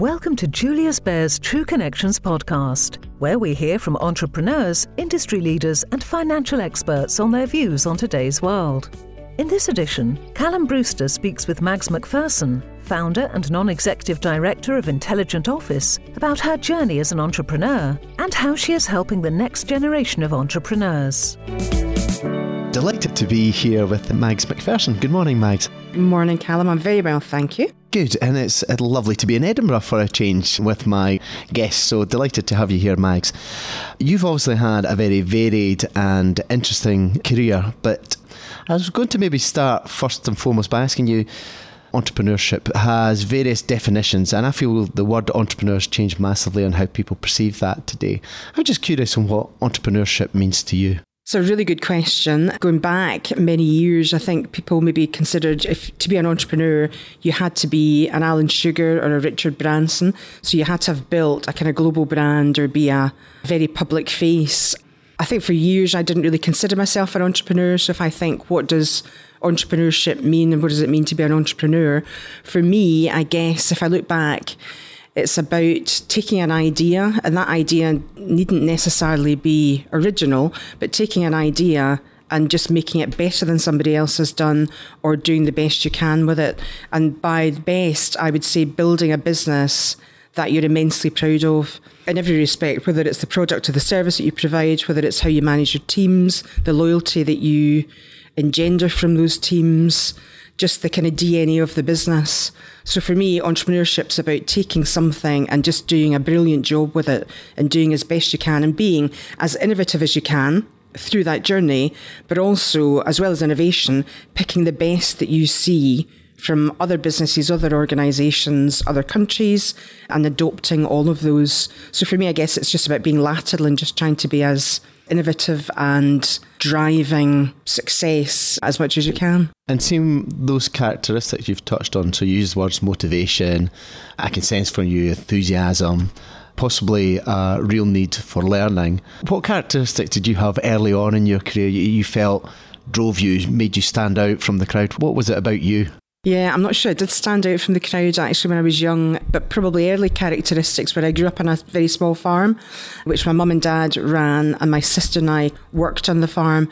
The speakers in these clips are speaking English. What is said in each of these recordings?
Welcome to Julius Baer's True Connections podcast, where we hear from entrepreneurs, industry leaders, and financial experts on their views on today's world. In this edition, Callum Brewster speaks with Mags McPherson, founder and non executive director of Intelligent Office, about her journey as an entrepreneur and how she is helping the next generation of entrepreneurs. Delighted to be here with Mags McPherson. Good morning, Mags. Good morning, Callum. I'm very well, thank you. Good, and it's uh, lovely to be in Edinburgh for a change with my guests. So delighted to have you here, Mags. You've obviously had a very varied and interesting career, but I was going to maybe start first and foremost by asking you entrepreneurship has various definitions, and I feel the word entrepreneur has changed massively on how people perceive that today. I'm just curious on what entrepreneurship means to you. It's a really good question. Going back many years, I think people maybe considered if to be an entrepreneur, you had to be an Alan Sugar or a Richard Branson. So you had to have built a kind of global brand or be a very public face. I think for years I didn't really consider myself an entrepreneur. So if I think, what does entrepreneurship mean and what does it mean to be an entrepreneur? For me, I guess if I look back, it's about taking an idea, and that idea needn't necessarily be original, but taking an idea and just making it better than somebody else has done or doing the best you can with it. And by best, I would say building a business that you're immensely proud of in every respect, whether it's the product or the service that you provide, whether it's how you manage your teams, the loyalty that you engender from those teams, just the kind of DNA of the business. So for me, entrepreneurship's about taking something and just doing a brilliant job with it and doing as best you can and being as innovative as you can through that journey, but also, as well as innovation, picking the best that you see from other businesses, other organizations, other countries, and adopting all of those. So for me, I guess it's just about being lateral and just trying to be as innovative and driving success as much as you can. And seeing those characteristics you've touched on, so you use words motivation, I can sense from you enthusiasm, possibly a real need for learning. What characteristics did you have early on in your career you felt drove you, made you stand out from the crowd? What was it about you? Yeah, I'm not sure. I did stand out from the crowd actually when I was young, but probably early characteristics where I grew up on a very small farm, which my mum and dad ran, and my sister and I worked on the farm.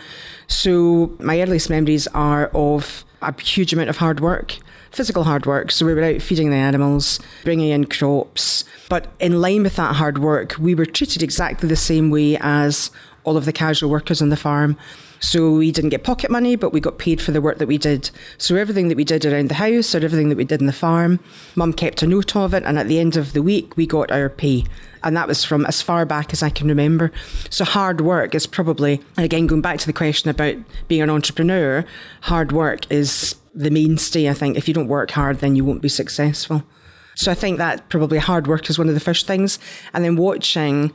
So my earliest memories are of a huge amount of hard work, physical hard work. So we were out feeding the animals, bringing in crops. But in line with that hard work, we were treated exactly the same way as all of the casual workers on the farm. So we didn't get pocket money, but we got paid for the work that we did. So everything that we did around the house or everything that we did in the farm, mum kept a note of it. And at the end of the week, we got our pay. And that was from as far back as I can remember. So hard work is probably, and again, going back to the question about being an entrepreneur, hard work is the mainstay, I think. If you don't work hard, then you won't be successful. So I think that probably hard work is one of the first things. And then watching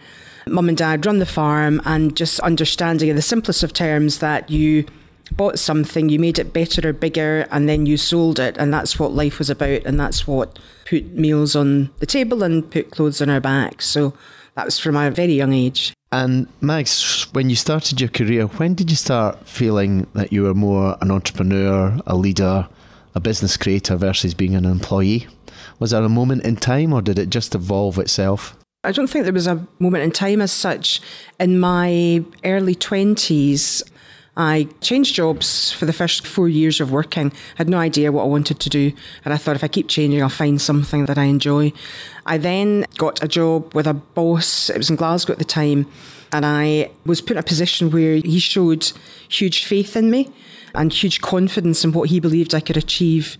mum and dad run the farm and just understanding in the simplest of terms that you bought something, you made it better or bigger, and then you sold it. And that's what life was about. And that's what put meals on the table and put clothes on our backs. So that was from a very young age. And Mags, when you started your career, when did you start feeling that you were more an entrepreneur, a leader, a business creator versus being an employee? Was there a moment in time or did it just evolve itself? I don't think there was a moment in time as such. In my early 20s, I changed jobs for the first four years of working. I had no idea what I wanted to do. And I thought if I keep changing, I'll find something that I enjoy. I then got a job with a boss. It was in Glasgow at the time. And I was put in a position where he showed huge faith in me and huge confidence in what he believed I could achieve.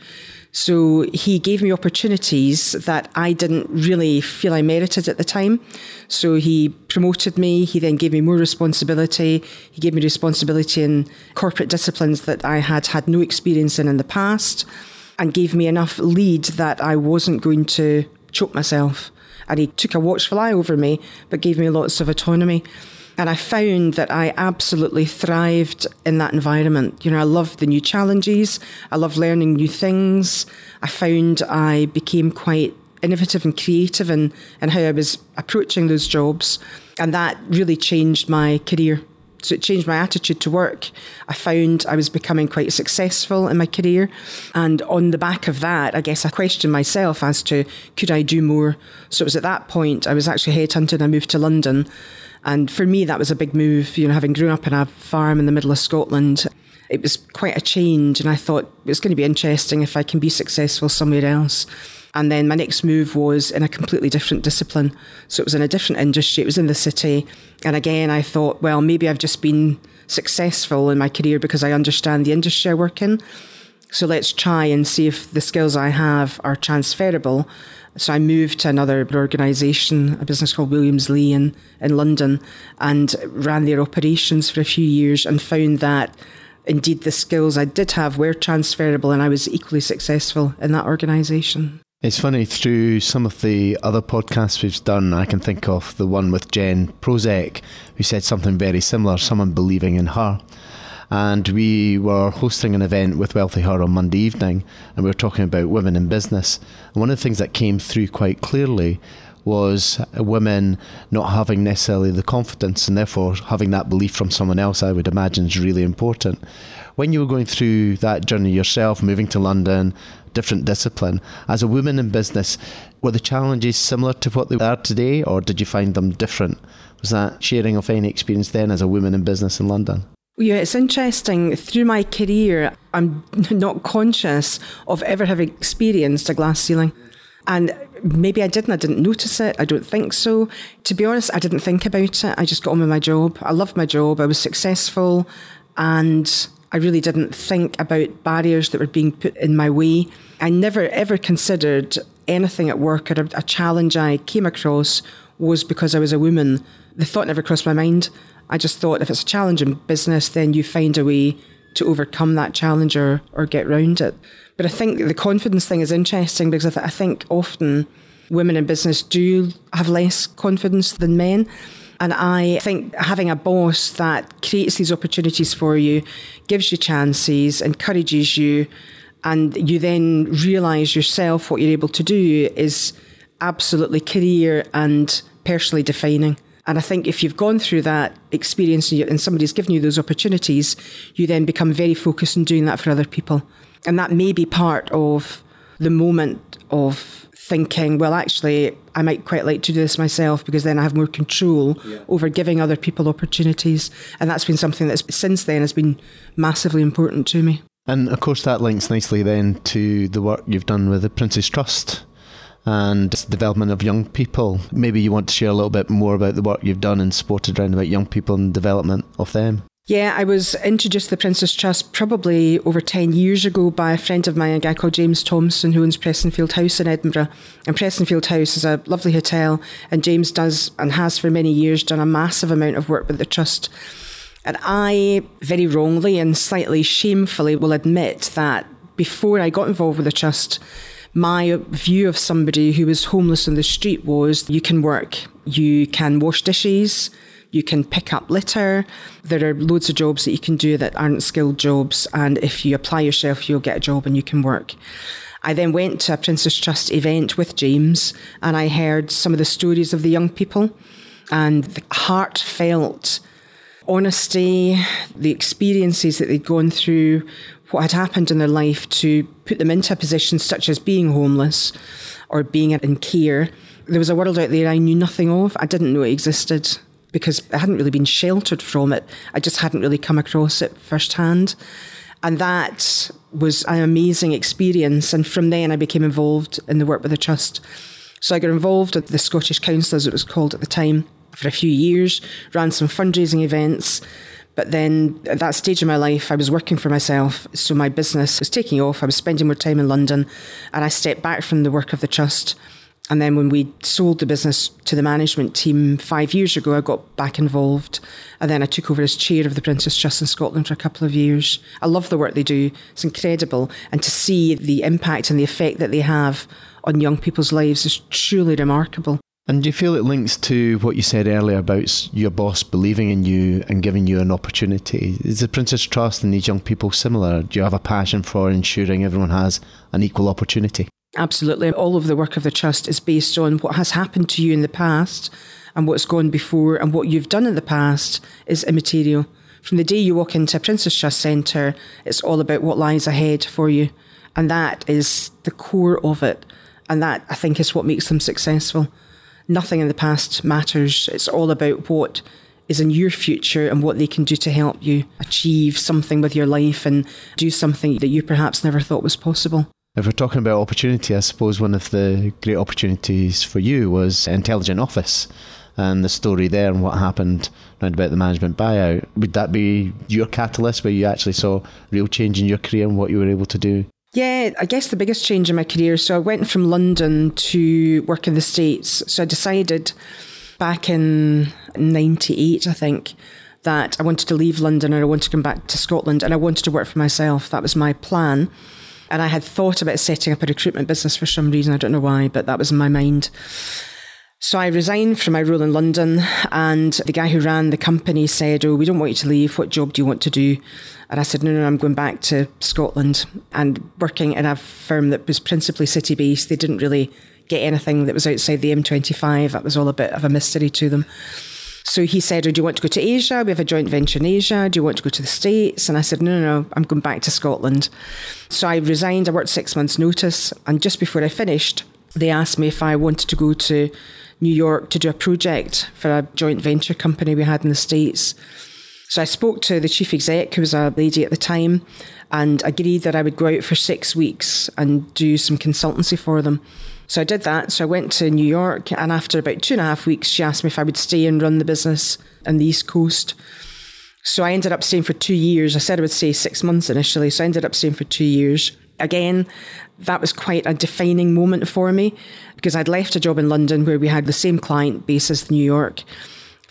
So he gave me opportunities that I didn't really feel I merited at the time. So he promoted me. He then gave me more responsibility. He gave me responsibility in corporate disciplines that I had had no experience in in the past and gave me enough lead that I wasn't going to choke myself. And he took a watchful eye over me, but gave me lots of autonomy. And I found that I absolutely thrived in that environment. You know, I loved the new challenges, I loved learning new things. I found I became quite innovative and creative in, in how I was approaching those jobs. And that really changed my career So it changed my attitude to work. I found I was becoming quite successful in my career. And on the back of that, I guess I questioned myself as to could I do more? So it was at that point I was actually headhunted. I moved to London. And for me, that was a big move, you know, having grown up in a farm in the middle of Scotland. It was quite a change. And I thought it's going to be interesting if I can be successful somewhere else. And then my next move was in a completely different discipline. So it was in a different industry, it was in the city. And again, I thought, well, maybe I've just been successful in my career because I understand the industry I work in. So let's try and see if the skills I have are transferable. So I moved to another organisation, a business called Williams Lea in, in London, and ran their operations for a few years and found that indeed the skills I did have were transferable and I was equally successful in that organisation. It's funny, through some of the other podcasts we've done, I can think of the one with Jen Prozek, who said something very similar, someone believing in her. And we were hosting an event with Wealthy Her on Monday evening, and we were talking about women in business. And one of the things that came through quite clearly was women not having necessarily the confidence and therefore having that belief from someone else, I would imagine, is really important. When you were going through that journey yourself, moving to London, different discipline. As a woman in business, were the challenges similar to what they are today, or did you find them different? Was that sharing of any experience then as a woman in business in London? Yeah, it's interesting. Through my career, I'm not conscious of ever having experienced a glass ceiling. And maybe I didn't, I didn't notice it. I don't think so. To be honest, I didn't think about it. I just got on with my job. I loved my job. I was successful. And I really didn't think about barriers that were being put in my way. I never ever considered anything at work or a, a challenge I came across was because I was a woman. The thought never crossed my mind. I just thought if it's a challenge in business, then you find a way to overcome that challenge or, or get round it. But I think the confidence thing is interesting because I, th- I think often women in business do have less confidence than men. And I think having a boss that creates these opportunities for you, gives you chances, encourages you, and you then realize yourself what you're able to do is absolutely career and personally defining. And I think if you've gone through that experience and somebody's given you those opportunities, you then become very focused on doing that for other people. And that may be part of the moment of thinking, well, actually, I might quite like to do this myself because then I have more control yeah. over giving other people opportunities. And that's been something that's since then has been massively important to me. And of course, that links nicely then to the work you've done with the Prince's Trust and development of young people. Maybe you want to share a little bit more about the work you've done and supported around about young people and development of them. Yeah, I was introduced to the Prince's Trust probably over 10 years ago by a friend of mine, a guy called James Thompson, who owns Prestonfield House in Edinburgh. And Prestonfield House is a lovely hotel, and James does and has for many years done a massive amount of work with the Trust. And I, very wrongly and slightly shamefully, will admit that before I got involved with the Trust, my view of somebody who was homeless on the street was you can work, you can wash dishes, you can pick up litter. There are loads of jobs that you can do that aren't skilled jobs. And if you apply yourself, you'll get a job and you can work. I then went to a Prince's Trust event with James and I heard some of the stories of the young people and the heartfelt honesty, the experiences that they'd gone through, what had happened in their life to put them into a position such as being homeless or being in care. There was a world out there I knew nothing of. I didn't know it existed because I hadn't really been sheltered from it. I just hadn't really come across it firsthand. And that was an amazing experience. And from then, I became involved in the work with the Trust. So I got involved at the Scottish Council, as it was called at the time, for a few years, ran some fundraising events. But then at that stage of my life, I was working for myself. So my business was taking off. I was spending more time in London. And I stepped back from the work of the Trust and then when we sold the business to the management team five years ago, I got back involved. And then I took over as chair of the Prince's Trust in Scotland for a couple of years. I love the work they do, it's incredible. And to see the impact and the effect that they have on young people's lives is truly remarkable. And do you feel it links to what you said earlier about your boss believing in you and giving you an opportunity? Is the Prince's Trust and these young people similar? Do you have a passion for ensuring everyone has an equal opportunity? Absolutely. All of the work of the Trust is based on what has happened to you in the past and what's gone before and what you've done in the past is immaterial. From the day you walk into a Prince's Trust Centre, it's all about what lies ahead for you. And that is the core of it. And that, I think, is what makes them successful. Nothing in the past matters. It's all about what is in your future and what they can do to help you achieve something with your life and do something that you perhaps never thought was possible. If we're talking about opportunity, I suppose one of the great opportunities for you was Intelligent Office and the story there and what happened around about the management buyout. Would that be your catalyst where you actually saw real change in your career and what you were able to do? Yeah, I guess the biggest change in my career. So I went from London to work in the States. So I decided back in 98, I think, that I wanted to leave London and I wanted to come back to Scotland and I wanted to work for myself. That was my plan. And I had thought about setting up a recruitment business for some reason. I don't know why, but that was in my mind. So I resigned from my role in London, and the guy who ran the company said, Oh, we don't want you to leave. What job do you want to do? And I said, No, no, I'm going back to Scotland and working in a firm that was principally city based. They didn't really get anything that was outside the M25. That was all a bit of a mystery to them. So he said, oh, Do you want to go to Asia? We have a joint venture in Asia. Do you want to go to the States? And I said, No, no, no, I'm going back to Scotland. So I resigned. I worked six months' notice. And just before I finished, they asked me if I wanted to go to New York to do a project for a joint venture company we had in the States. So I spoke to the chief exec, who was a lady at the time, and agreed that I would go out for six weeks and do some consultancy for them. So I did that. So I went to New York, and after about two and a half weeks, she asked me if I would stay and run the business on the East Coast. So I ended up staying for two years. I said I would stay six months initially, so I ended up staying for two years. Again, that was quite a defining moment for me because I'd left a job in London where we had the same client base as New York,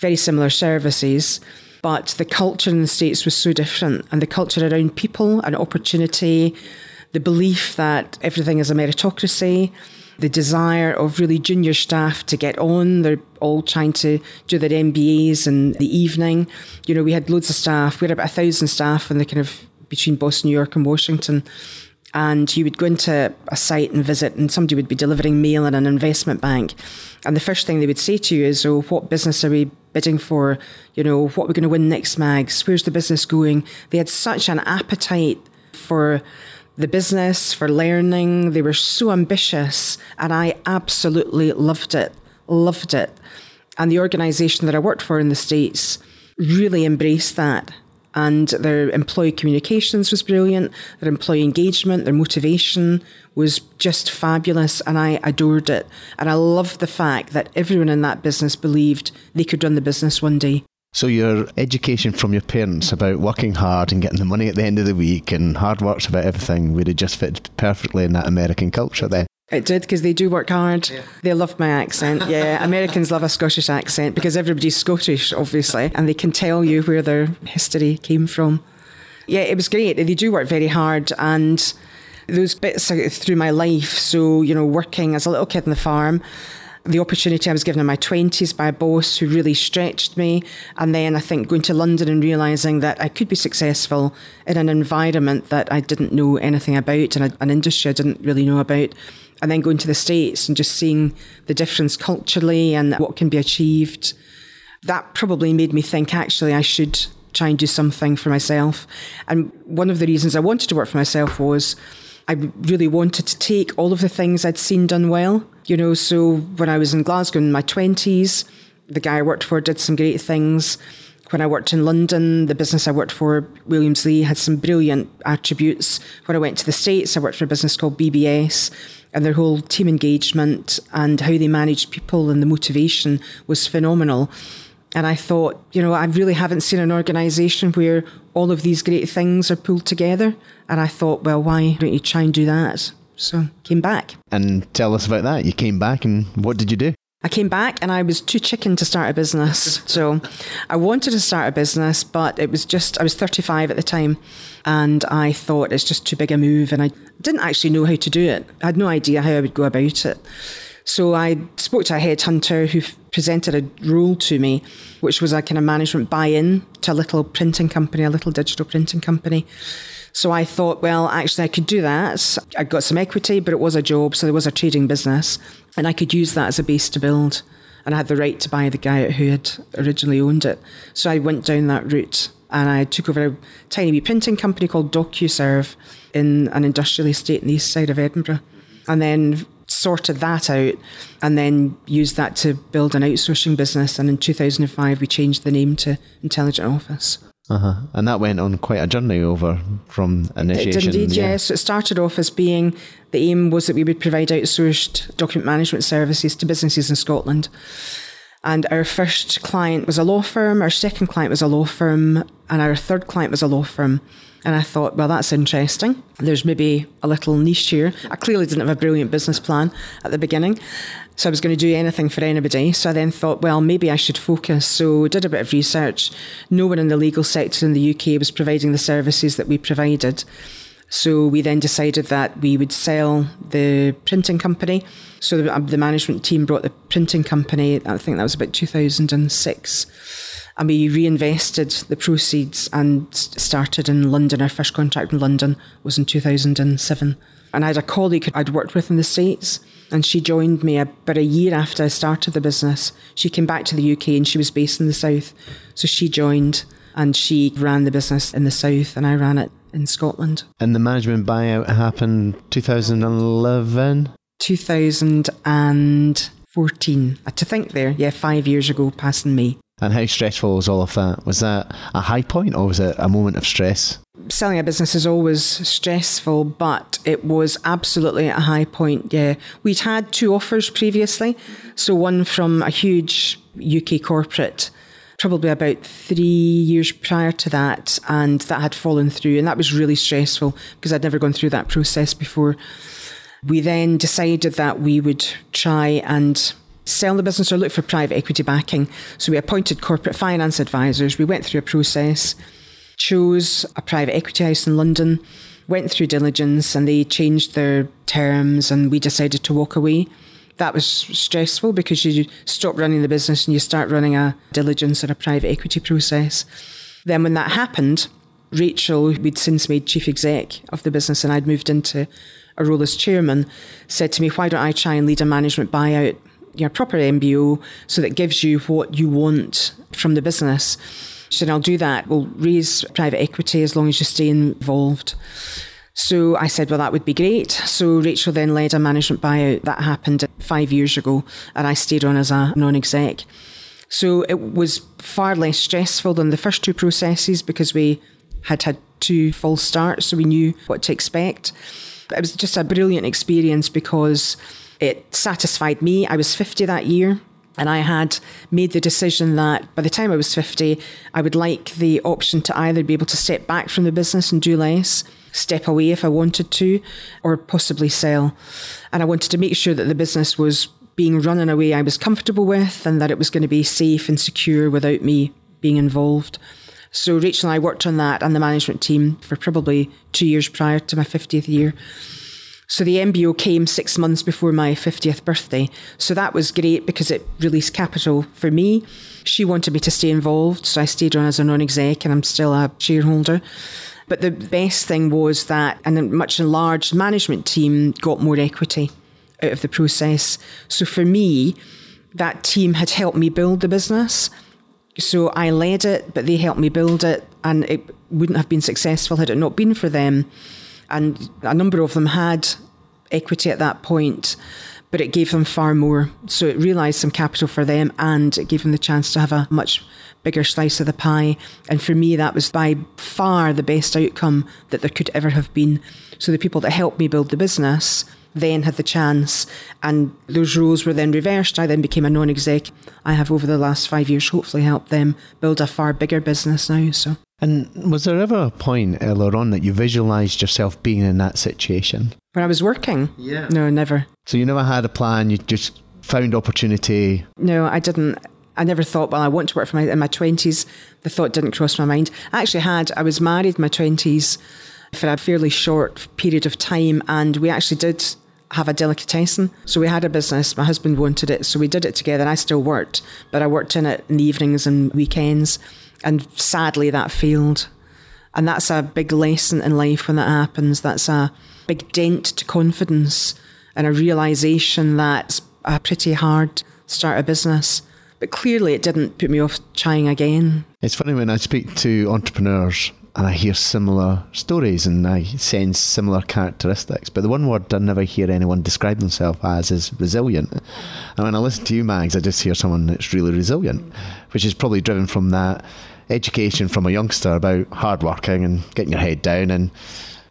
very similar services. But the culture in the States was so different, and the culture around people and opportunity, the belief that everything is a meritocracy, the desire of really junior staff to get on. They're all trying to do their MBAs in the evening. You know, we had loads of staff. We had about a thousand staff in the kind of between Boston, New York, and Washington and you would go into a site and visit, and somebody would be delivering mail in an investment bank. And the first thing they would say to you is, Oh, what business are we bidding for? You know, what are we going to win next, Mags? Where's the business going? They had such an appetite for the business, for learning. They were so ambitious, and I absolutely loved it. Loved it. And the organization that I worked for in the States really embraced that and their employee communications was brilliant. Their employee engagement, their motivation was just fabulous, and I adored it. And I loved the fact that everyone in that business believed they could run the business one day. So your education from your parents about working hard and getting the money at the end of the week and hard work's about everything would have just fit perfectly in that American culture then. It did because they do work hard. Yeah. They love my accent. Yeah, Americans love a Scottish accent because everybody's Scottish, obviously, and they can tell you where their history came from. Yeah, it was great. They do work very hard, and those bits through my life. So you know, working as a little kid on the farm, the opportunity I was given in my 20s by a boss who really stretched me. And then I think going to London and realizing that I could be successful in an environment that I didn't know anything about and an industry I didn't really know about and then going to the States and just seeing the difference culturally and what can be achieved, that probably made me think actually I should try and do something for myself. And one of the reasons I wanted to work for myself was I really wanted to take all of the things I'd seen done well. You know, so when I was in Glasgow in my 20s, the guy I worked for did some great things. When I worked in London, the business I worked for, Williams Lea, had some brilliant attributes. When I went to the States, I worked for a business called BBS and their whole team engagement and how they managed people and the motivation was phenomenal. And I thought, you know, I really haven't seen an organisation where all of these great things are pulled together. And I thought, well, why don't you try and do that? So came back. And tell us about that. You came back and what did you do? I came back and I was too chicken to start a business. So I wanted to start a business, but it was just, I was 35 at the time. And I thought it's just too big a move. And I didn't actually know how to do it. I had no idea how I would go about it. So I spoke to a headhunter who presented a role to me, which was a kind of management buy in to a little printing company, a little digital printing company. So I thought, well, actually, I could do that. I got some equity, but it was a job, so there was a trading business, and I could use that as a base to build. And I had the right to buy the guy who had originally owned it. So I went down that route and I took over a tiny wee printing company called DocuServe in an industrial estate in the east side of Edinburgh. And then sorted that out and then used that to build an outsourcing business. And in 2005, we changed the name to Intelligent Office. Uh-huh. And that went on quite a journey over from initiation. It indeed, yeah. yes. It started off as being the aim was that we would provide outsourced document management services to businesses in Scotland. And our first client was a law firm, our second client was a law firm, and our third client was a law firm. And I thought, well, that's interesting. There's maybe a little niche here. I clearly didn't have a brilliant business plan at the beginning. So I was going to do anything for anybody. So I then thought, well, maybe I should focus. So did a bit of research. No one in the legal sector in the UK was providing the services that we provided. So we then decided that we would sell the printing company. So the, the management team brought the printing company, I think that was about 2006 and we reinvested the proceeds and started in London. Our first contract in London was in 2007. And I had a colleague I'd worked with in the States, and she joined me about a year after I started the business. She came back to the UK and she was based in the South. So she joined and she ran the business in the South, and I ran it in Scotland. And the management buyout happened 2011? 2014. To think there, yeah, five years ago, passing me. And how stressful was all of that? Was that a high point or was it a moment of stress? Selling a business is always stressful, but it was absolutely a high point. Yeah. We'd had two offers previously. So, one from a huge UK corporate, probably about three years prior to that, and that had fallen through. And that was really stressful because I'd never gone through that process before. We then decided that we would try and sell the business or look for private equity backing. So we appointed corporate finance advisors. We went through a process, chose a private equity house in London, went through diligence, and they changed their terms, and we decided to walk away. That was stressful because you stop running the business and you start running a diligence and a private equity process. Then, when that happened, Rachel, who we'd since made chief exec of the business, and I'd moved into a role as chairman, said to me, Why don't I try and lead a management buyout? your proper MBO so that gives you what you want from the business. She said, I'll do that. We'll raise private equity as long as you stay involved. So I said, well, that would be great. So Rachel then led a management buyout. That happened five years ago, and I stayed on as a non exec. So it was far less stressful than the first two processes because we had had two full starts, so we knew what to expect. It was just a brilliant experience because it satisfied me. I was 50 that year. And I had made the decision that by the time I was 50, I would like the option to either be able to step back from the business and do less, step away if I wanted to, or possibly sell. And I wanted to make sure that the business was being run in a way I was comfortable with and that it was going to be safe and secure without me being involved. So Rachel and I worked on that and the management team for probably two years prior to my 50th year. So the MBO came six months before my 50th birthday. So that was great because it released capital for me. She wanted me to stay involved, so I stayed on as a non exec and I'm still a shareholder. But the best thing was that a much enlarged management team got more equity out of the process. So for me, that team had helped me build the business. So I led it, but they helped me build it, and it wouldn't have been successful had it not been for them and a number of them had equity at that point, but it gave them far more. So it realised some capital for them and it gave them the chance to have a much bigger slice of the pie. And for me, that was by far the best outcome that there could ever have been. So the people that helped me build the business then had the chance, and those roles were then reversed. I then became a non exec. I have, over the last five years, hopefully helped them build a far bigger business now. So. And was there ever a point uh, earlier on that you visualised yourself being in that situation? When I was working? Yeah. No, never. So you never had a plan, you just found opportunity? No, I didn't. I never thought, well, I want to work for my in my twenties. The thought didn't cross my mind. I actually had. I was married in my twenties for a fairly short period of time, and we actually did have a delicatessen. So we had a business. My husband wanted it, so we did it together. I still worked, but I worked in it in the evenings and weekends and sadly that failed. And that's a big lesson in life when that happens. That's a big dent to confidence and a realization that's a pretty hard start a business. But clearly, it didn't put me off trying again. It's funny when I speak to entrepreneurs and I hear similar stories and I sense similar characteristics. But the one word I never hear anyone describe themselves as is resilient. And when I listen to you, Mags, I just hear someone that's really resilient, which is probably driven from that education from a youngster about hard working and getting your head down and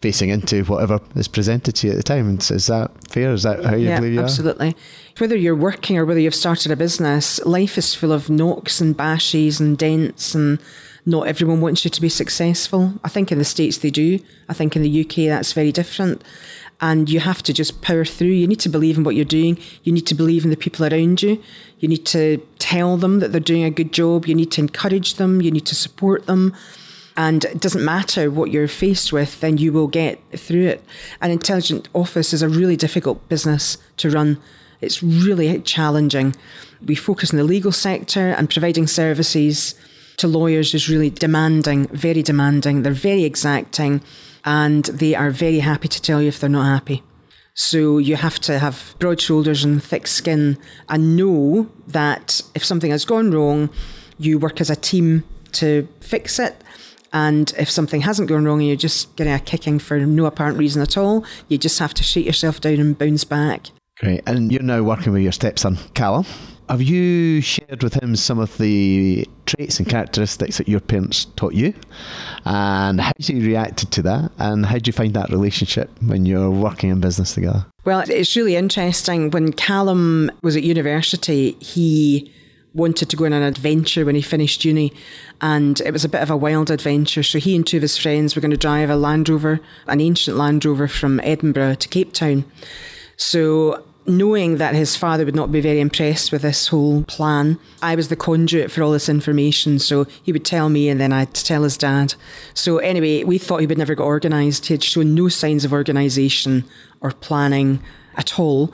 facing into whatever is presented to you at the time. Is that fair? Is that how you yeah, believe you absolutely. are? Whether you're working or whether you've started a business, life is full of knocks and bashes and dents and not everyone wants you to be successful. I think in the States they do. I think in the UK that's very different. And you have to just power through. You need to believe in what you're doing. You need to believe in the people around you. You need to tell them that they're doing a good job. You need to encourage them. You need to support them. And it doesn't matter what you're faced with, then you will get through it. An intelligent office is a really difficult business to run. It's really challenging. We focus on the legal sector and providing services to lawyers is really demanding, very demanding. They're very exacting and they are very happy to tell you if they're not happy. So you have to have broad shoulders and thick skin and know that if something has gone wrong, you work as a team to fix it. And if something hasn't gone wrong and you're just getting a kicking for no apparent reason at all, you just have to shake yourself down and bounce back. Great. And you're now working with your stepson, Callum. Have you shared with him some of the traits and characteristics that your parents taught you? And how he reacted to that? And how do you find that relationship when you're working in business together? Well, it's really interesting. When Callum was at university, he wanted to go on an adventure when he finished uni. And it was a bit of a wild adventure. So he and two of his friends were going to drive a Land Rover, an ancient Land Rover from Edinburgh to Cape Town. So knowing that his father would not be very impressed with this whole plan, I was the conduit for all this information. So he would tell me and then I'd tell his dad. So anyway, we thought he would never get organised. He had shown no signs of organisation or planning at all.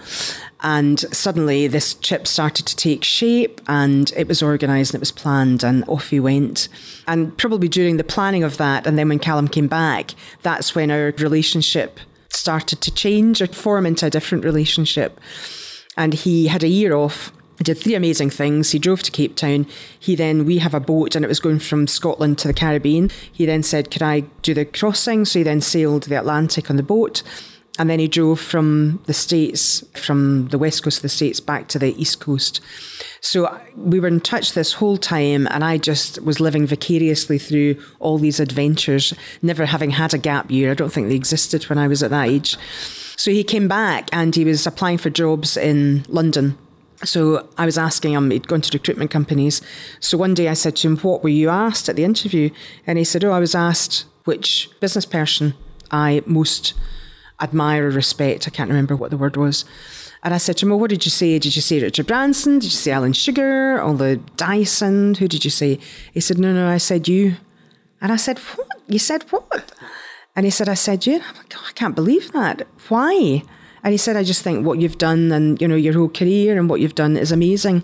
And suddenly this trip started to take shape and it was organised and it was planned and off he went. And probably during the planning of that, and then when Callum came back, that's when our relationship started to change or form into a different relationship. And he had a year off did three amazing things. He drove to Cape Town. He then, we have a boat and it was going from Scotland to the Caribbean. He then said, Could I do the crossing? So he then sailed the Atlantic on the boat. And then he drove from the States, from the west coast of the States back to the east coast. So we were in touch this whole time, and I just was living vicariously through all these adventures, never having had a gap year. I don't think they existed when I was at that age. So he came back and he was applying for jobs in London. So I was asking him, he'd gone to recruitment companies. So one day I said to him, What were you asked at the interview? And he said, Oh, I was asked which business person I most admire or respect. I can't remember what the word was. And I said to him, Well, what did you say? Did you say Richard Branson? Did you say Alan Sugar? Or the Dyson? Who did you say? He said, No, no, I said you. And I said, What? You said what? And he said, I said you. I'm like, oh, I can't believe that. Why? And he said, I just think what you've done and, you know, your whole career and what you've done is amazing.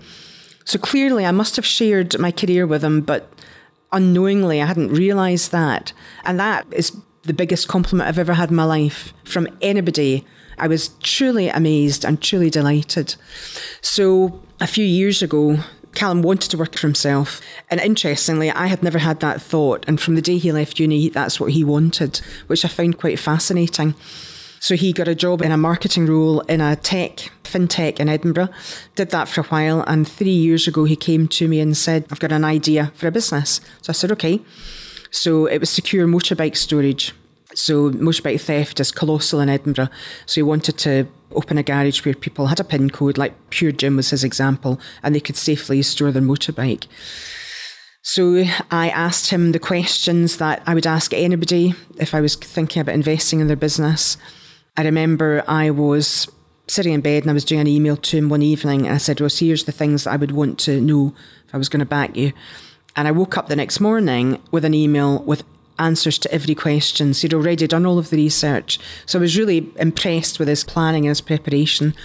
So clearly I must have shared my career with him, but unknowingly I hadn't realised that. And that is the biggest compliment I've ever had in my life from anybody. I was truly amazed and truly delighted. So a few years ago, Callum wanted to work for himself. And interestingly, I had never had that thought. And from the day he left uni, that's what he wanted, which I found quite fascinating. So he got a job in a marketing role in a tech, fintech in Edinburgh, did that for a while. And three years ago, he came to me and said, I've got an idea for a business. So I said, okay. So it was secure motorbike storage. So motorbike theft is colossal in Edinburgh. So he wanted to open a garage where people had a PIN code, like Pure Gym was his example, and they could safely store their motorbike. So I asked him the questions that I would ask anybody if I was thinking about investing in their business. I remember I was sitting in bed and I was doing an email to him one evening and I said, Well, here's the things that I would want to know if I was going to back you. And I woke up the next morning with an email with answers to every question. So he'd already done all of the research. So I was really impressed with his planning and his preparation.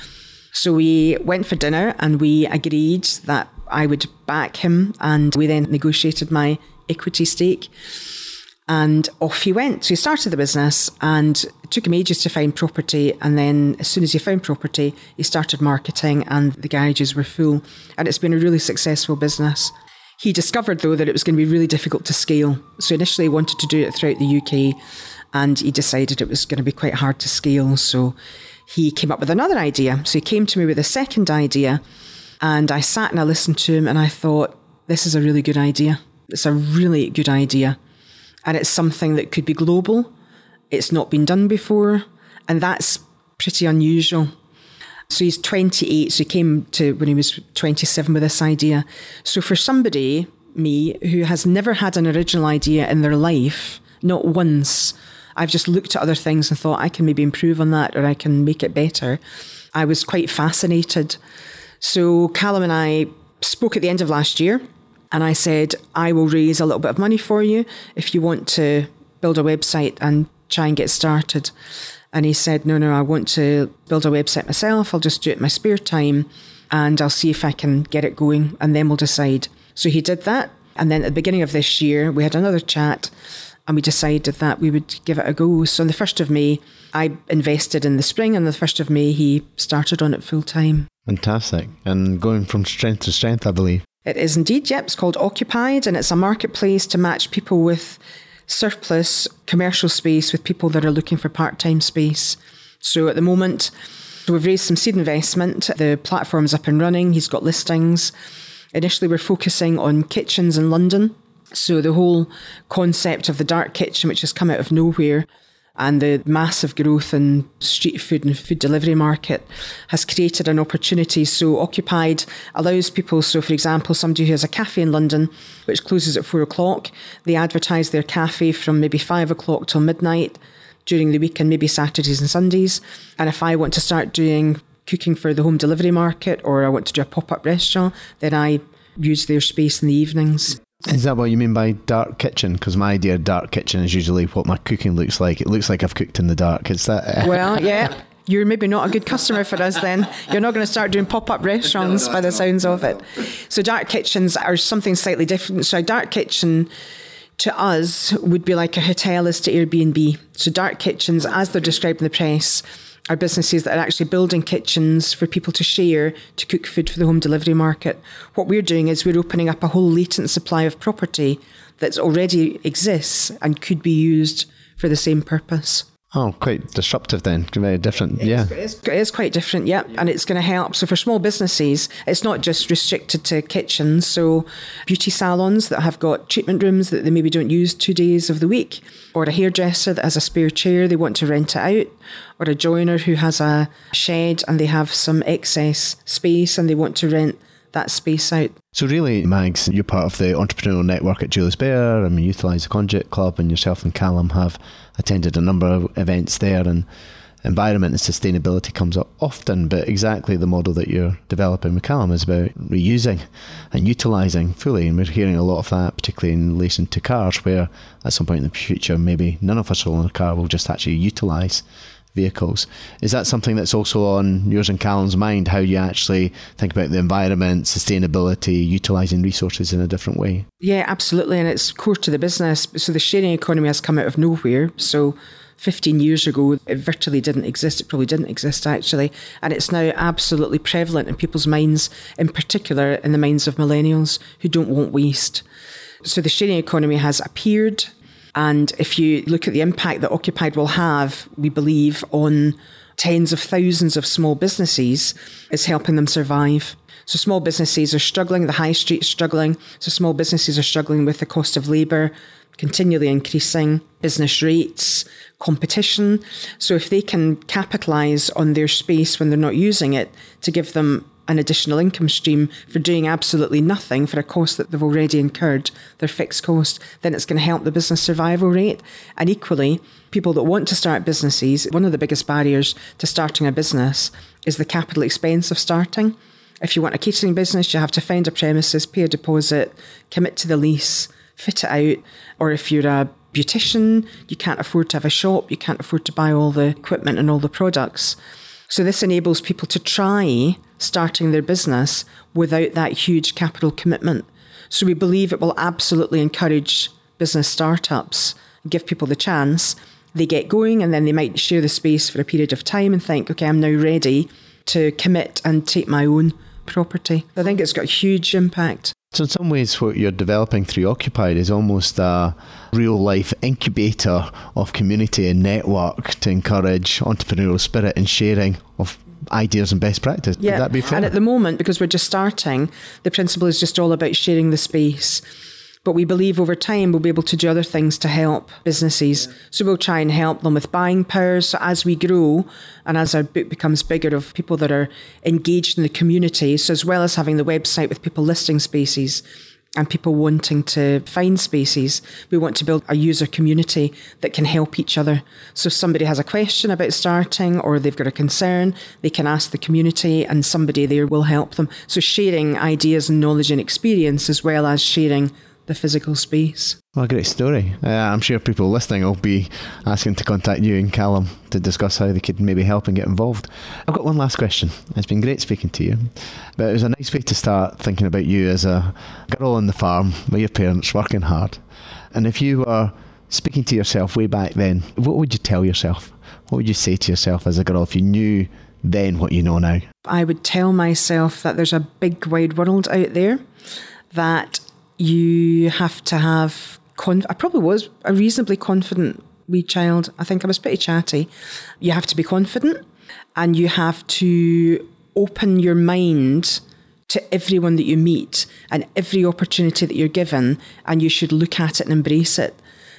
So we went for dinner and we agreed that I would back him and we then negotiated my equity stake. And off he went. So he started the business and it took him ages to find property. And then as soon as he found property, he started marketing and the garages were full. And it's been a really successful business. He discovered, though, that it was going to be really difficult to scale. So initially he wanted to do it throughout the UK and he decided it was going to be quite hard to scale. So he came up with another idea. So he came to me with a second idea and I sat and I listened to him and I thought, this is a really good idea. It's a really good idea and it's something that could be global. It's not been done before, and that's pretty unusual. So he's 28, so he came to when he was 27 with this idea. So for somebody, me, who has never had an original idea in their life, not once, I've just looked at other things and thought I can maybe improve on that or I can make it better. I was quite fascinated. So Callum and I spoke at the end of last year and I said, I will raise a little bit of money for you if you want to build a website and try and get started. And he said, No, no, I want to build a website myself. I'll just do it in my spare time and I'll see if I can get it going and then we'll decide. So he did that. And then at the beginning of this year, we had another chat and we decided that we would give it a go. So on the 1st of May, I invested in the spring, and the 1st of May, he started on it full time. Fantastic. And going from strength to strength, I believe. It is indeed, yep. It's called Occupied, and it's a marketplace to match people with surplus commercial space with people that are looking for part time space. So at the moment, we've raised some seed investment. The platform's up and running. He's got listings. Initially, we're focusing on kitchens in London. So the whole concept of the dark kitchen, which has come out of nowhere, and the massive growth in street food and food delivery market has created an opportunity. So Occupied allows people, so for example, somebody who has a cafe in London, which closes at four o'clock, they advertise their cafe from maybe five o'clock till midnight during the week and maybe Saturdays and Sundays. And if I want to start doing cooking for the home delivery market or I want to do a pop up restaurant, then I use their space in the evenings. Is that what you mean by dark kitchen? Because my idea of dark kitchen is usually what my cooking looks like. It looks like I've cooked in the dark. Is that? Eh? well, yeah. You're maybe not a good customer for us then. You're not going to start doing pop up restaurants by the sounds of it. So, dark kitchens are something slightly different. So, a dark kitchen to us would be like a hotel is to Airbnb. So, dark kitchens, as they're described in the press, are businesses that are actually building kitchens for people to share to cook food for the home delivery market. What we're doing is we're opening up a whole latent supply of property that already exists and could be used for the same purpose. Oh, quite disruptive then. Very different. Yeah. It is, quite different, yeah. And it's going to help. So for small businesses, it's not just restricted to kitchens. So beauty salons that have got treatment rooms that they maybe don't use two days of the week, or a hairdresser that has a spare chair, they want to rent it out, or a joiner who has a shed and they have some excess space and they want to rent that space out. So really, Mags, you're part of the entrepreneurial network at Julius Baer. I mean, Utilise the Conduit Club, and yourself and Callum have attended a number of events there, and environment and sustainability comes up often. But exactly the model that you're developing with Callum is about reusing and utilising fully, and we're hearing a lot of that, particularly in relation to cars, where at some point in the future, maybe none of us will own a car, will just actually utilise vehicles. Is that something that's also on yours and Callum's mind? How you actually think about the environment, sustainability, utilising resources in a different way? Yeah, absolutely, and it's core to the business. So the sharing economy has come out of nowhere. So 15 years ago, it virtually didn't exist. It probably didn't exist actually. And it's now absolutely prevalent in people's minds, in particular in the minds of millennials who don't want waste. So the sharing economy has appeared and if you look at the impact that Occupied will have, we believe, on tens of thousands of small businesses, it's helping them survive. So small businesses are struggling, the high street is struggling. So small businesses are struggling with the cost of labour continually increasing, business rates, competition. So if they can capitalise on their space when they're not using it to give them an additional income stream for doing absolutely nothing for a cost that they've already incurred, their fixed cost, then it's going to help the business survival rate. And equally, people that want to start businesses, one of the biggest barriers to starting a business is the capital expense of starting. If you want a catering business, you have to find a premises, pay a deposit, commit to the lease, fit it out. Or if you're a beautician, you can't afford to have a shop, you can't afford to buy all the equipment and all the products. So this enables people to try starting their business without that huge capital commitment. So we believe it will absolutely encourage business startups, give people the chance, they get going and then they might share the space for a period of time and think, okay, I'm now ready to commit and take my own property. I think it's got a huge impact. So, in some ways, what you're developing through Occupied is almost a real life incubator of community and network to encourage entrepreneurial spirit and sharing of ideas and best practice. Yeah. Would that be fair? And at the moment, because we're just starting, the principle is just all about sharing the space. But we believe over time we'll be able to do other things to help businesses. So we'll try and help them with buying powers. So as we grow and as our book becomes bigger of people that are engaged in the community, so as well as having the website with people listing spaces, and people wanting to find spaces. We want to build a user community that can help each other. So if somebody has a question about starting or they've got a concern, they can ask the community and somebody there will help them. So sharing ideas and knowledge and experience as well as sharing the physical space. Well, great story. Uh, I'm sure people listening will be asking to contact you and Callum to discuss how they could maybe help and get involved. I've got one last question. It's been great speaking to you, but it was a nice way to start thinking about you as a girl on the farm with your parents working hard. And if you were speaking to yourself way back then, what would you tell yourself? What would you say to yourself as a girl if you knew then what you know now? I would tell myself that there's a big wide world out there that you have to have. Conf- I probably was a reasonably confident wee child. I think I was pretty chatty. You have to be confident and you have to open your mind to everyone that you meet and every opportunity that you're given, and you should look at it and embrace it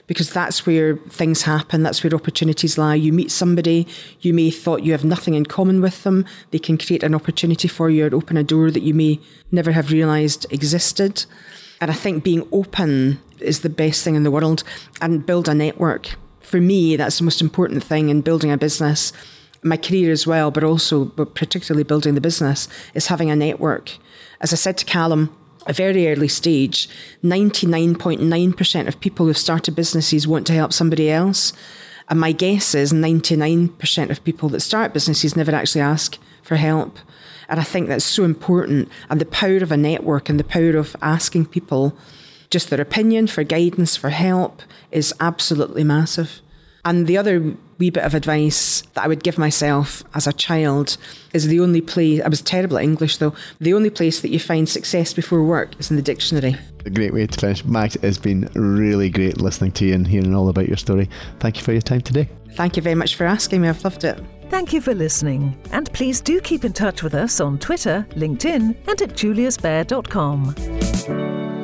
because that's where things happen. That's where opportunities lie. You meet somebody, you may thought you have nothing in common with them. They can create an opportunity for you or open a door that you may never have realised existed. And I think being open is the best thing in the world and build a network. For me, that's the most important thing in building a business. My career as well, but also, but particularly building the business, is having a network. As I said to Callum, a very early stage, 99.9% of people who've started businesses want to help somebody else. And my guess is 99% of people that start businesses never actually ask for help. And I think that's so important. And the power of a network and the power of asking people just their opinion for guidance, for help is absolutely massive. And the other wee bit of advice that I would give myself as a child is the only place, I was terrible at English though, the only place that you find success before work is in the dictionary. A great way to finish. Max, it's been really great listening to you and hearing all about your story. Thank you for your time today. Thank you very much for asking me. I've loved it. Thank you for listening. And please do keep in touch with us on Twitter, LinkedIn, and at juliusbaer.com.